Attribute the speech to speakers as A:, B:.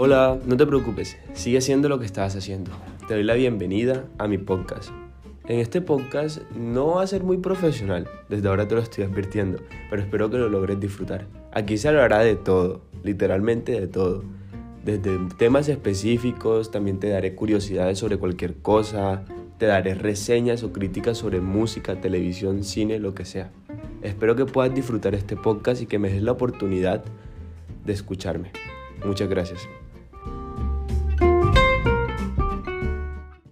A: Hola, no te preocupes, sigue haciendo lo que estabas haciendo. Te doy la bienvenida a mi podcast. En este podcast no va a ser muy profesional, desde ahora te lo estoy advirtiendo, pero espero que lo logres disfrutar. Aquí se hablará de todo, literalmente de todo. Desde temas específicos, también te daré curiosidades sobre cualquier cosa, te daré reseñas o críticas sobre música, televisión, cine, lo que sea. Espero que puedas disfrutar este podcast y que me des la oportunidad de escucharme. Muchas gracias.